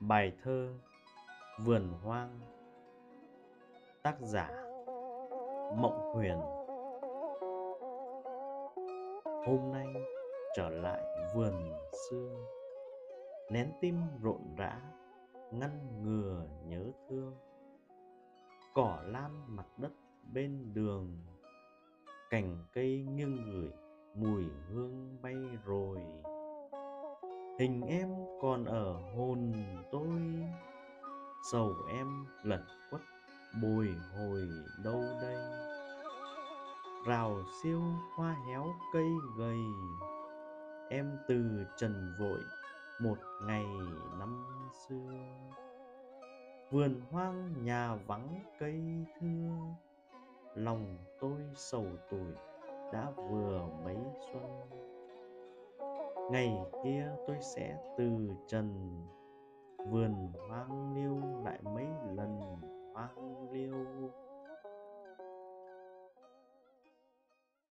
Bài thơ Vườn hoang. Tác giả Mộng Huyền. Hôm nay trở lại vườn xưa, Nén tim rộn rã, Ngăn ngừa nhớ thương. Cỏ lan mặt đất bên đường, Cành cây nghiêng gửi Mùi hương bay rồi. Hình em còn ở hồn tôi. Sầu em lẩn quất, bồi hồi đâu đây? Rào siêu hoa héo cây gầy, Em từ trần vội một ngày năm xưa. Vườn hoang nhà vắng cây thưa, Lòng tôi sầu tuổi đã vừa mấy xuân ngày kia tôi sẽ từ trần vườn hoang lưu lại mấy